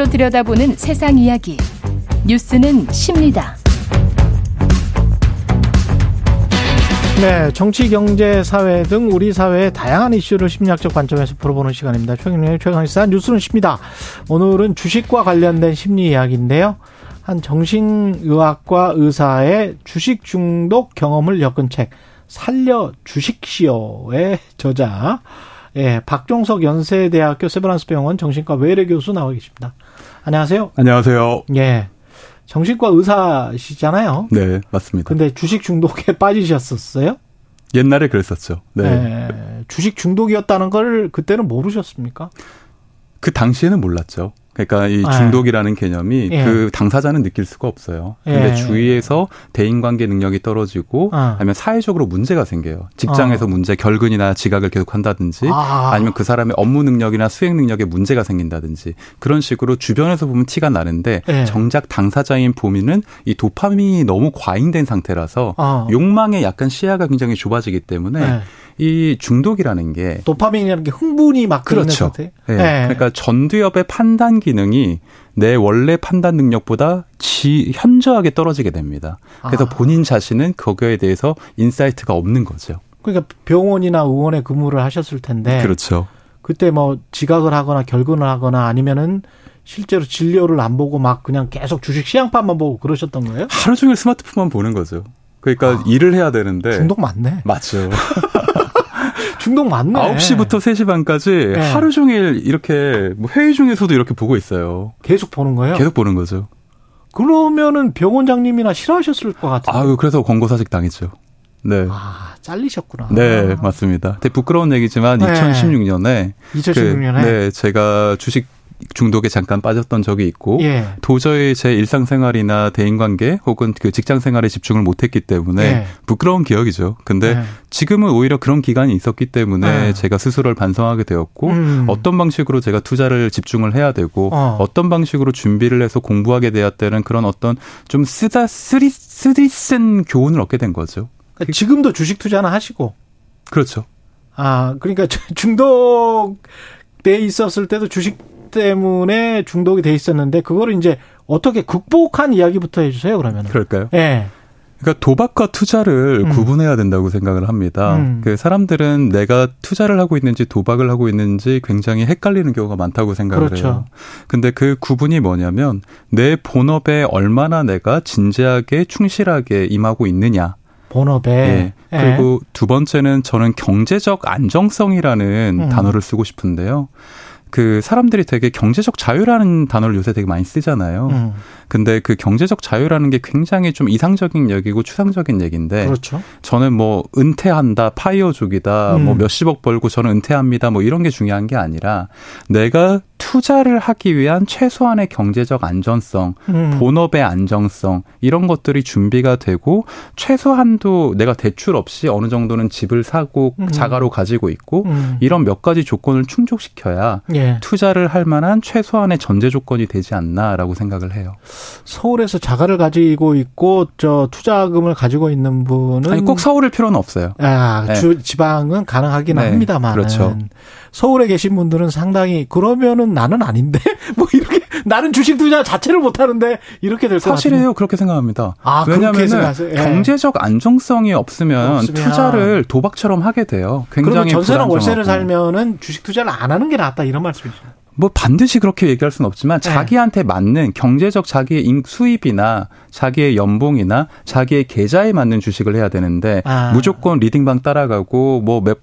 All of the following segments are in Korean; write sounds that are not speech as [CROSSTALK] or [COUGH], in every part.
이슈로 들여다보는 세상 이야기. 뉴스는 십니다. 네, 정치, 경제, 사회 등 우리 사회의 다양한 이슈를 심리학적 관점에서 풀어보는 시간입니다. 최경영의 최강시사 뉴스는 십니다. 오늘은 주식과 관련된 심리 이야기인데요. 한 정신의학과 의사의 주식 중독 경험을 엮은 책 살려 주식시오의 저자 예, 박종석 연세대학교 세브란스 병원 정신과 외래 교수 나와 계십니다. 안녕하세요. 안녕하세요. 예. 정신과 의사시잖아요. 네, 맞습니다. 근데 주식 중독에 [LAUGHS] 빠지셨었어요? 옛날에 그랬었죠. 네. 네. 주식 중독이었다는 걸 그때는 모르셨습니까? 그 당시에는 몰랐죠. 그러니까 이 아. 중독이라는 개념이 예. 그 당사자는 느낄 수가 없어요. 근데 예. 주위에서 대인 관계 능력이 떨어지고 아. 니면 사회적으로 문제가 생겨요. 직장에서 아. 문제, 결근이나 지각을 계속 한다든지 아. 니면그 사람의 업무 능력이나 수행 능력에 문제가 생긴다든지 그런 식으로 주변에서 보면 티가 나는데 예. 정작 당사자인 보미는 이 도파민이 너무 과잉된 상태라서 아. 욕망에 약간 시야가 굉장히 좁아지기 때문에 예. 이 중독이라는 게 도파민이라는 게 흥분이 막 그렇죠. 네. 네. 그러니까 전두엽의 판단 기능이 내 원래 판단 능력보다 지 현저하게 떨어지게 됩니다. 그래서 아. 본인 자신은 거기에 대해서 insight가 없는 거죠. 그러니까 병원이나 의원에 근무를 하셨을 텐데 그렇죠. 그때 뭐 지각을 하거나 결근을 하거나 아니면은 실제로 진료를 안 보고 막 그냥 계속 주식 시황판만 보고 그러셨던 거예요? 하루 종일 스마트폰만 보는 거죠. 그러니까 아, 일을 해야 되는데 중독 맞네. 맞죠. [LAUGHS] 중독 맞네. 9시부터 3시 반까지 네. 하루 종일 이렇게 뭐 회의 중에서도 이렇게 보고 있어요. 계속 보는 거예요? 계속 보는 거죠. 그러면은 병원장님이나 싫어하셨을 것 같아요. 아유, 그래서 권고사직 당했죠. 네. 아, 잘리셨구나. 네, 맞습니다. 되게 부끄러운 얘기지만 네. 2016년에 2016년에 그, 네, 제가 주식 중독에 잠깐 빠졌던 적이 있고 예. 도저히 제 일상생활이나 대인관계 혹은 그 직장생활에 집중을 못했기 때문에 예. 부끄러운 기억이죠. 근데 예. 지금은 오히려 그런 기간이 있었기 때문에 예. 제가 스스로를 반성하게 되었고 음. 어떤 방식으로 제가 투자를 집중을 해야 되고 어떤 방식으로 준비를 해서 공부하게 되었다는 그런 어떤 좀 쓰디 쓰디 쓰디쓴 교훈을 얻게 된 거죠. 그러니까 지금도 주식 투자는 하시고 그렇죠. 아 그러니까 [LAUGHS] 중독 돼 있었을 때도 주식 때문에 중독이 돼 있었는데 그거를 이제 어떻게 극복한 이야기부터 해주세요 그러면. 그럴까요? 예. 네. 그러니까 도박과 투자를 음. 구분해야 된다고 생각을 합니다. 음. 그 사람들은 내가 투자를 하고 있는지 도박을 하고 있는지 굉장히 헷갈리는 경우가 많다고 생각을 그렇죠. 해요. 근데 그 구분이 뭐냐면 내 본업에 얼마나 내가 진지하게 충실하게 임하고 있느냐. 본업에. 예. 그리고 예. 두 번째는 저는 경제적 안정성이라는 음. 단어를 쓰고 싶은데요. 그 사람들이 되게 경제적 자유라는 단어를 요새 되게 많이 쓰잖아요. 음. 근데 그 경제적 자유라는 게 굉장히 좀 이상적인 얘기고 추상적인 얘기인데 그렇죠. 저는 뭐 은퇴한다, 파이어족이다, 음. 뭐 몇십억 벌고 저는 은퇴합니다, 뭐 이런 게 중요한 게 아니라 내가 투자를 하기 위한 최소한의 경제적 안전성, 음. 본업의 안정성 이런 것들이 준비가 되고 최소한도 내가 대출 없이 어느 정도는 집을 사고 음. 자가로 가지고 있고 음. 이런 몇 가지 조건을 충족시켜야 예. 투자를 할 만한 최소한의 전제 조건이 되지 않나라고 생각을 해요. 서울에서 자가를 가지고 있고 저 투자금을 가지고 있는 분은 아니, 꼭 서울일 필요는 없어요. 아, 네. 주, 지방은 가능하긴 네. 합니다만. 그렇죠. 서울에 계신 분들은 상당히 그러면은 나는 아닌데 [LAUGHS] 뭐 이렇게 나는 주식 투자 자체를 못 하는데 이렇게 될 것 같아요. 사실이에요. 그렇게 생각합니다. 아, 왜냐하면 예. 경제적 안정성이 없으면, 없으면, 투자를 도박처럼 하게 돼요. 굉장히 전세나 월세를 살면은 주식 투자를 안 하는 게 낫다 이런 말씀이죠. 뭐 반드시 그렇게 얘기할 수는 없지만 네. 자기한테 맞는 경제적 자기의 수입이나 자기의 연봉이나 자기의 계좌에 맞는 주식을 해야 되는데 아. 무조건 리딩방 따라가고 뭐몇뭐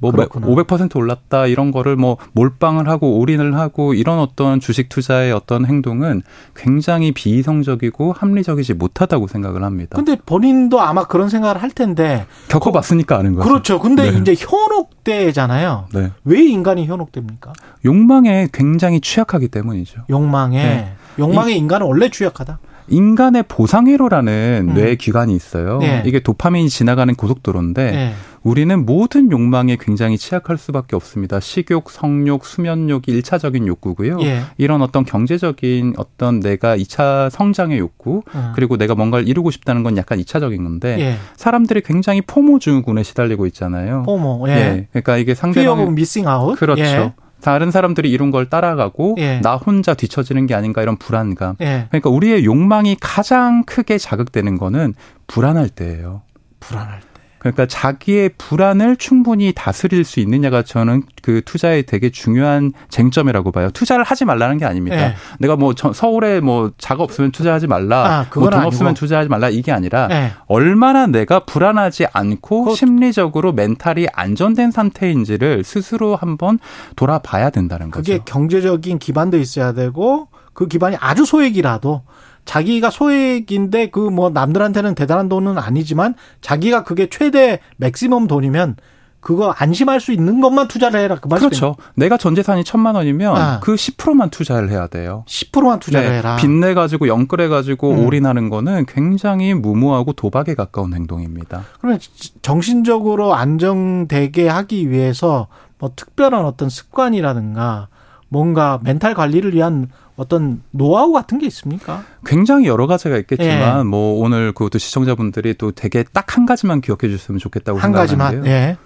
뭐500% 올랐다 이런 거를 뭐 몰빵을 하고 올인을 하고 이런 어떤 주식 투자의 어떤 행동은 굉장히 비이성적이고 합리적이지 못하다고 생각을 합니다. 근데 본인도 아마 그런 생각을 할 텐데 겪어봤으니까 아는 거죠. 그렇죠. 근데 네. 이제 현혹 되잖아요. 네. 왜 인간이 현혹됩니까? 욕망에 굉장히 취약하기 때문이죠. 욕망에 네. 욕망에 인간은 원래 취약하다. 인간의 보상회로라는 음. 뇌 기관이 있어요. 네. 이게 도파민이 지나가는 고속도로인데 네. 우리는 모든 욕망에 굉장히 취약할 수밖에 없습니다. 식욕, 성욕, 수면욕이 1차적인 욕구고요. 예. 이런 어떤 경제적인 어떤 내가 2차 성장의 욕구, 어. 그리고 내가 뭔가를 이루고 싶다는 건 약간 2차적인 건데 예. 사람들이 굉장히 포모 증후군에 시달리고 있잖아요. FOMO. 예. 예. 그러니까 이게 상대방 missing out. 그렇죠. 예. 다른 사람들이 이룬 걸 따라가고 예. 나 혼자 뒤처지는 게 아닌가 이런 불안감. 예. 그러니까 우리의 욕망이 가장 크게 자극되는 거는 불안할 때예요. 불안할 때. 그러니까 자기의 불안을 충분히 다스릴 수 있느냐가 저는 그 투자의 되게 중요한 쟁점이라고 봐요. 투자를 하지 말라는 게 아닙니다. 네. 내가 뭐 서울에 뭐 자가 없으면 투자하지 말라, 아, 뭐 돈 없으면 투자하지 말라 이게 아니라 네. 얼마나 내가 불안하지 않고 그 심리적으로 멘탈이 안정된 상태인지를 스스로 한번 돌아봐야 된다는 거죠. 그게 경제적인 기반도 있어야 되고 그 기반이 아주 소액이라도 자기가 소액인데 그 뭐 남들한테는 대단한 돈은 아니지만 자기가 그게 최대 맥시멈 돈이면 그거 안심할 수 있는 것만 투자를 해라 그 말씀. 그렇죠. 내가 전 재산이 천만 원이면 아. 그 10%만 투자를 해야 돼요. 10%만 투자를 네. 해라. 빚내 가지고 영끌해 가지고 음. 올인하는 거는 굉장히 무모하고 도박에 가까운 행동입니다. 그러면 정신적으로 안정되게 하기 위해서 뭐 특별한 어떤 습관이라든가 뭔가 멘탈 관리를 위한 어떤 노하우 같은 게 있습니까? 굉장히 여러 가지가 있겠지만 예. 뭐 오늘 그것도 시청자분들이 또 되게 딱 한 가지만 기억해 주셨으면 좋겠다고 한 생각하는데요. 가지만. 예.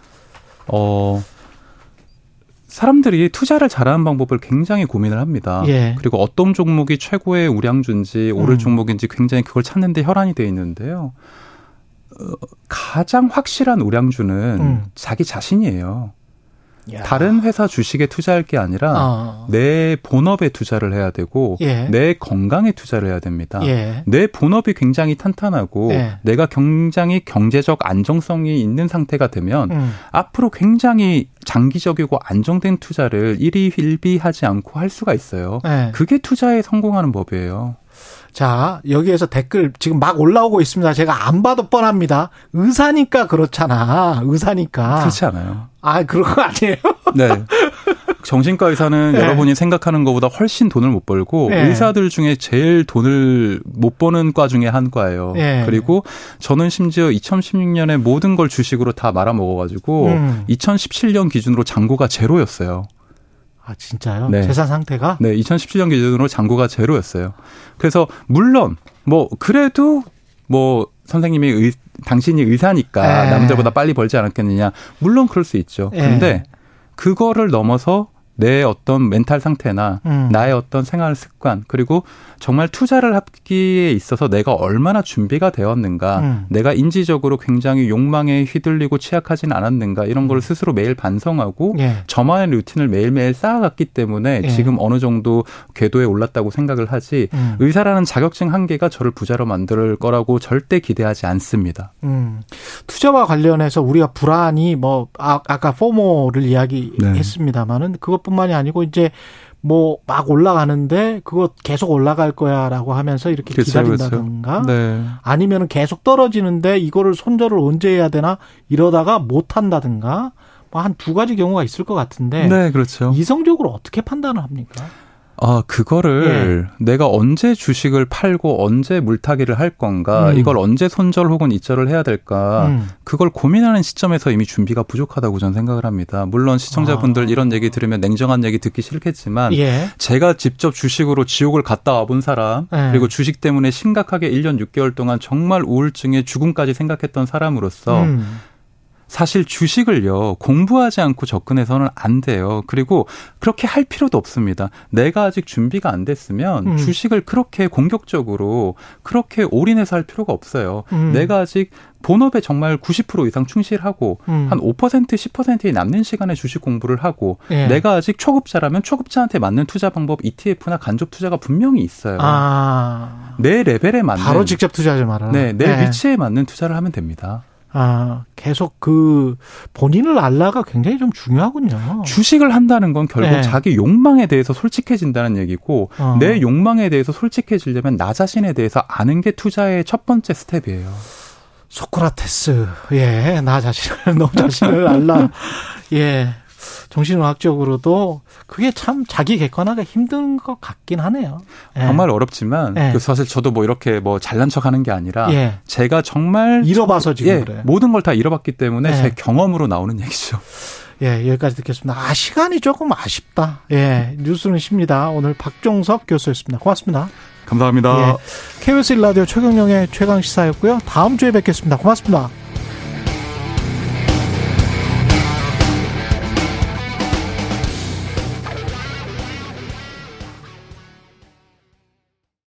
어 사람들이 투자를 잘하는 방법을 굉장히 고민을 합니다. 예. 그리고 어떤 종목이 최고의 우량주인지 오를 음. 종목인지 굉장히 그걸 찾는데 혈안이 돼 있는데요. 어, 가장 확실한 우량주는 음. 자기 자신이에요. 야. 다른 회사 주식에 투자할 게 아니라 어. 내 본업에 투자를 해야 되고 예. 내 건강에 투자를 해야 됩니다. 예. 내 본업이 굉장히 탄탄하고 예. 내가 굉장히 경제적 안정성이 있는 상태가 되면 음. 앞으로 굉장히 장기적이고 안정된 투자를 일희일비하지 않고 할 수가 있어요. 예. 그게 투자에 성공하는 법이에요. 자, 여기에서 댓글 지금 막 올라오고 있습니다. 제가 안 봐도 뻔합니다. 의사니까 그렇잖아. 의사니까. 그렇지 않아요. 아, 그런 거 아니에요? 네. 정신과 의사는 네. 여러분이 생각하는 것보다 훨씬 돈을 못 벌고 네. 의사들 중에 제일 돈을 못 버는 과 중에 한 과예요. 네. 그리고 저는 심지어 2016년에 모든 걸 주식으로 다 말아먹어가지고 음. 2017년 기준으로 잔고가 제로였어요. 아, 진짜요? 네. 재산 상태가? 네, 2017년 기준으로 잔고가 제로였어요. 그래서 물론 뭐 그래도 뭐 선생님이 의, 당신이 의사니까 에. 네. 남자보다 빨리 벌지 않았겠느냐. 물론 그럴 수 있죠. 에. 네. 근데 그거를 넘어서 내 어떤 멘탈 상태나 음. 나의 어떤 생활 습관 그리고 정말 투자를 하기에 있어서 내가 얼마나 준비가 되었는가 음. 내가 인지적으로 굉장히 욕망에 휘둘리고 취약하진 않았는가 이런 걸 음. 스스로 매일 반성하고 예. 저만의 루틴을 매일매일 쌓아갔기 때문에 예. 지금 어느 정도 궤도에 올랐다고 생각을 하지 음. 의사라는 자격증 한 개가 저를 부자로 만들 거라고 절대 기대하지 않습니다. 음. 투자와 관련해서 우리가 불안이 뭐 아, 아까 포모를 이야기했습니다마는 네. 그것 뿐만이 아니고 이제 뭐 막 올라가는데 그거 계속 올라갈 거야라고 하면서 이렇게 그렇죠, 기다린다든가. 네. 아니면은 계속 떨어지는데 이거를 손절을 언제 해야 되나 이러다가 못 한다든가 뭐 한 두 가지 경우가 있을 것 같은데 네, 그렇죠. 이성적으로 어떻게 판단을 합니까? 아, 그거를 예. 내가 언제 주식을 팔고 언제 물타기를 할 건가, 음. 이걸 언제 손절 혹은 이절을 해야 될까, 음. 그걸 고민하는 시점에서 이미 준비가 부족하다고 저는 생각을 합니다. 물론 시청자분들 아. 이런 얘기 들으면 냉정한 얘기 듣기 싫겠지만, 예. 제가 직접 주식으로 지옥을 갔다 와본 사람, 예. 그리고 주식 때문에 심각하게 1년 6개월 동안 정말 우울증에 죽음까지 생각했던 사람으로서, 음. 사실 주식을요, 공부하지 않고 접근해서는 안 돼요. 그리고 그렇게 할 필요도 없습니다. 내가 아직 준비가 안 됐으면 음. 주식을 그렇게 공격적으로 그렇게 올인해서 할 필요가 없어요. 음. 내가 아직 본업에 정말 90% 이상 충실하고 음. 한 5% 10%의 남는 시간에 주식 공부를 하고 예. 내가 아직 초급자라면 초급자한테 맞는 투자 방법 ETF나 간접 투자가 분명히 있어요. 아. 내 레벨에 맞는 바로 직접 투자하지 말아. 네, 내 네. 위치에 맞는 투자를 하면 됩니다. 아, 계속 그 본인을 알라가 굉장히 좀 중요하군요. 주식을 한다는 건 결국 네. 자기 욕망에 대해서 솔직해진다는 얘기고 어. 내 욕망에 대해서 솔직해지려면 나 자신에 대해서 아는 게 투자의 첫 번째 스텝이에요. 소크라테스, 예, 나 자신을, 너 자신을 알라. [LAUGHS] 예, 정신의학적으로도 그게 참 자기 객관화가 힘든 것 같긴 하네요. 예. 정말 어렵지만 예. 그 사실 저도 뭐 이렇게 뭐 잘난 척하는 게 아니라 예. 제가 정말 잃어봐서 지금 예, 그래. 모든 걸 다 잃어봤기 때문에 제 예. 경험으로 나오는 얘기죠. 예, 여기까지 듣겠습니다. 아, 시간이 조금 아쉽다. 예, 뉴스는 쉽니다. 오늘 박종석 교수였습니다. 고맙습니다. 감사합니다. 예, KBS 1라디오 최경영의 최강 시사였고요. 다음 주에 뵙겠습니다. 고맙습니다.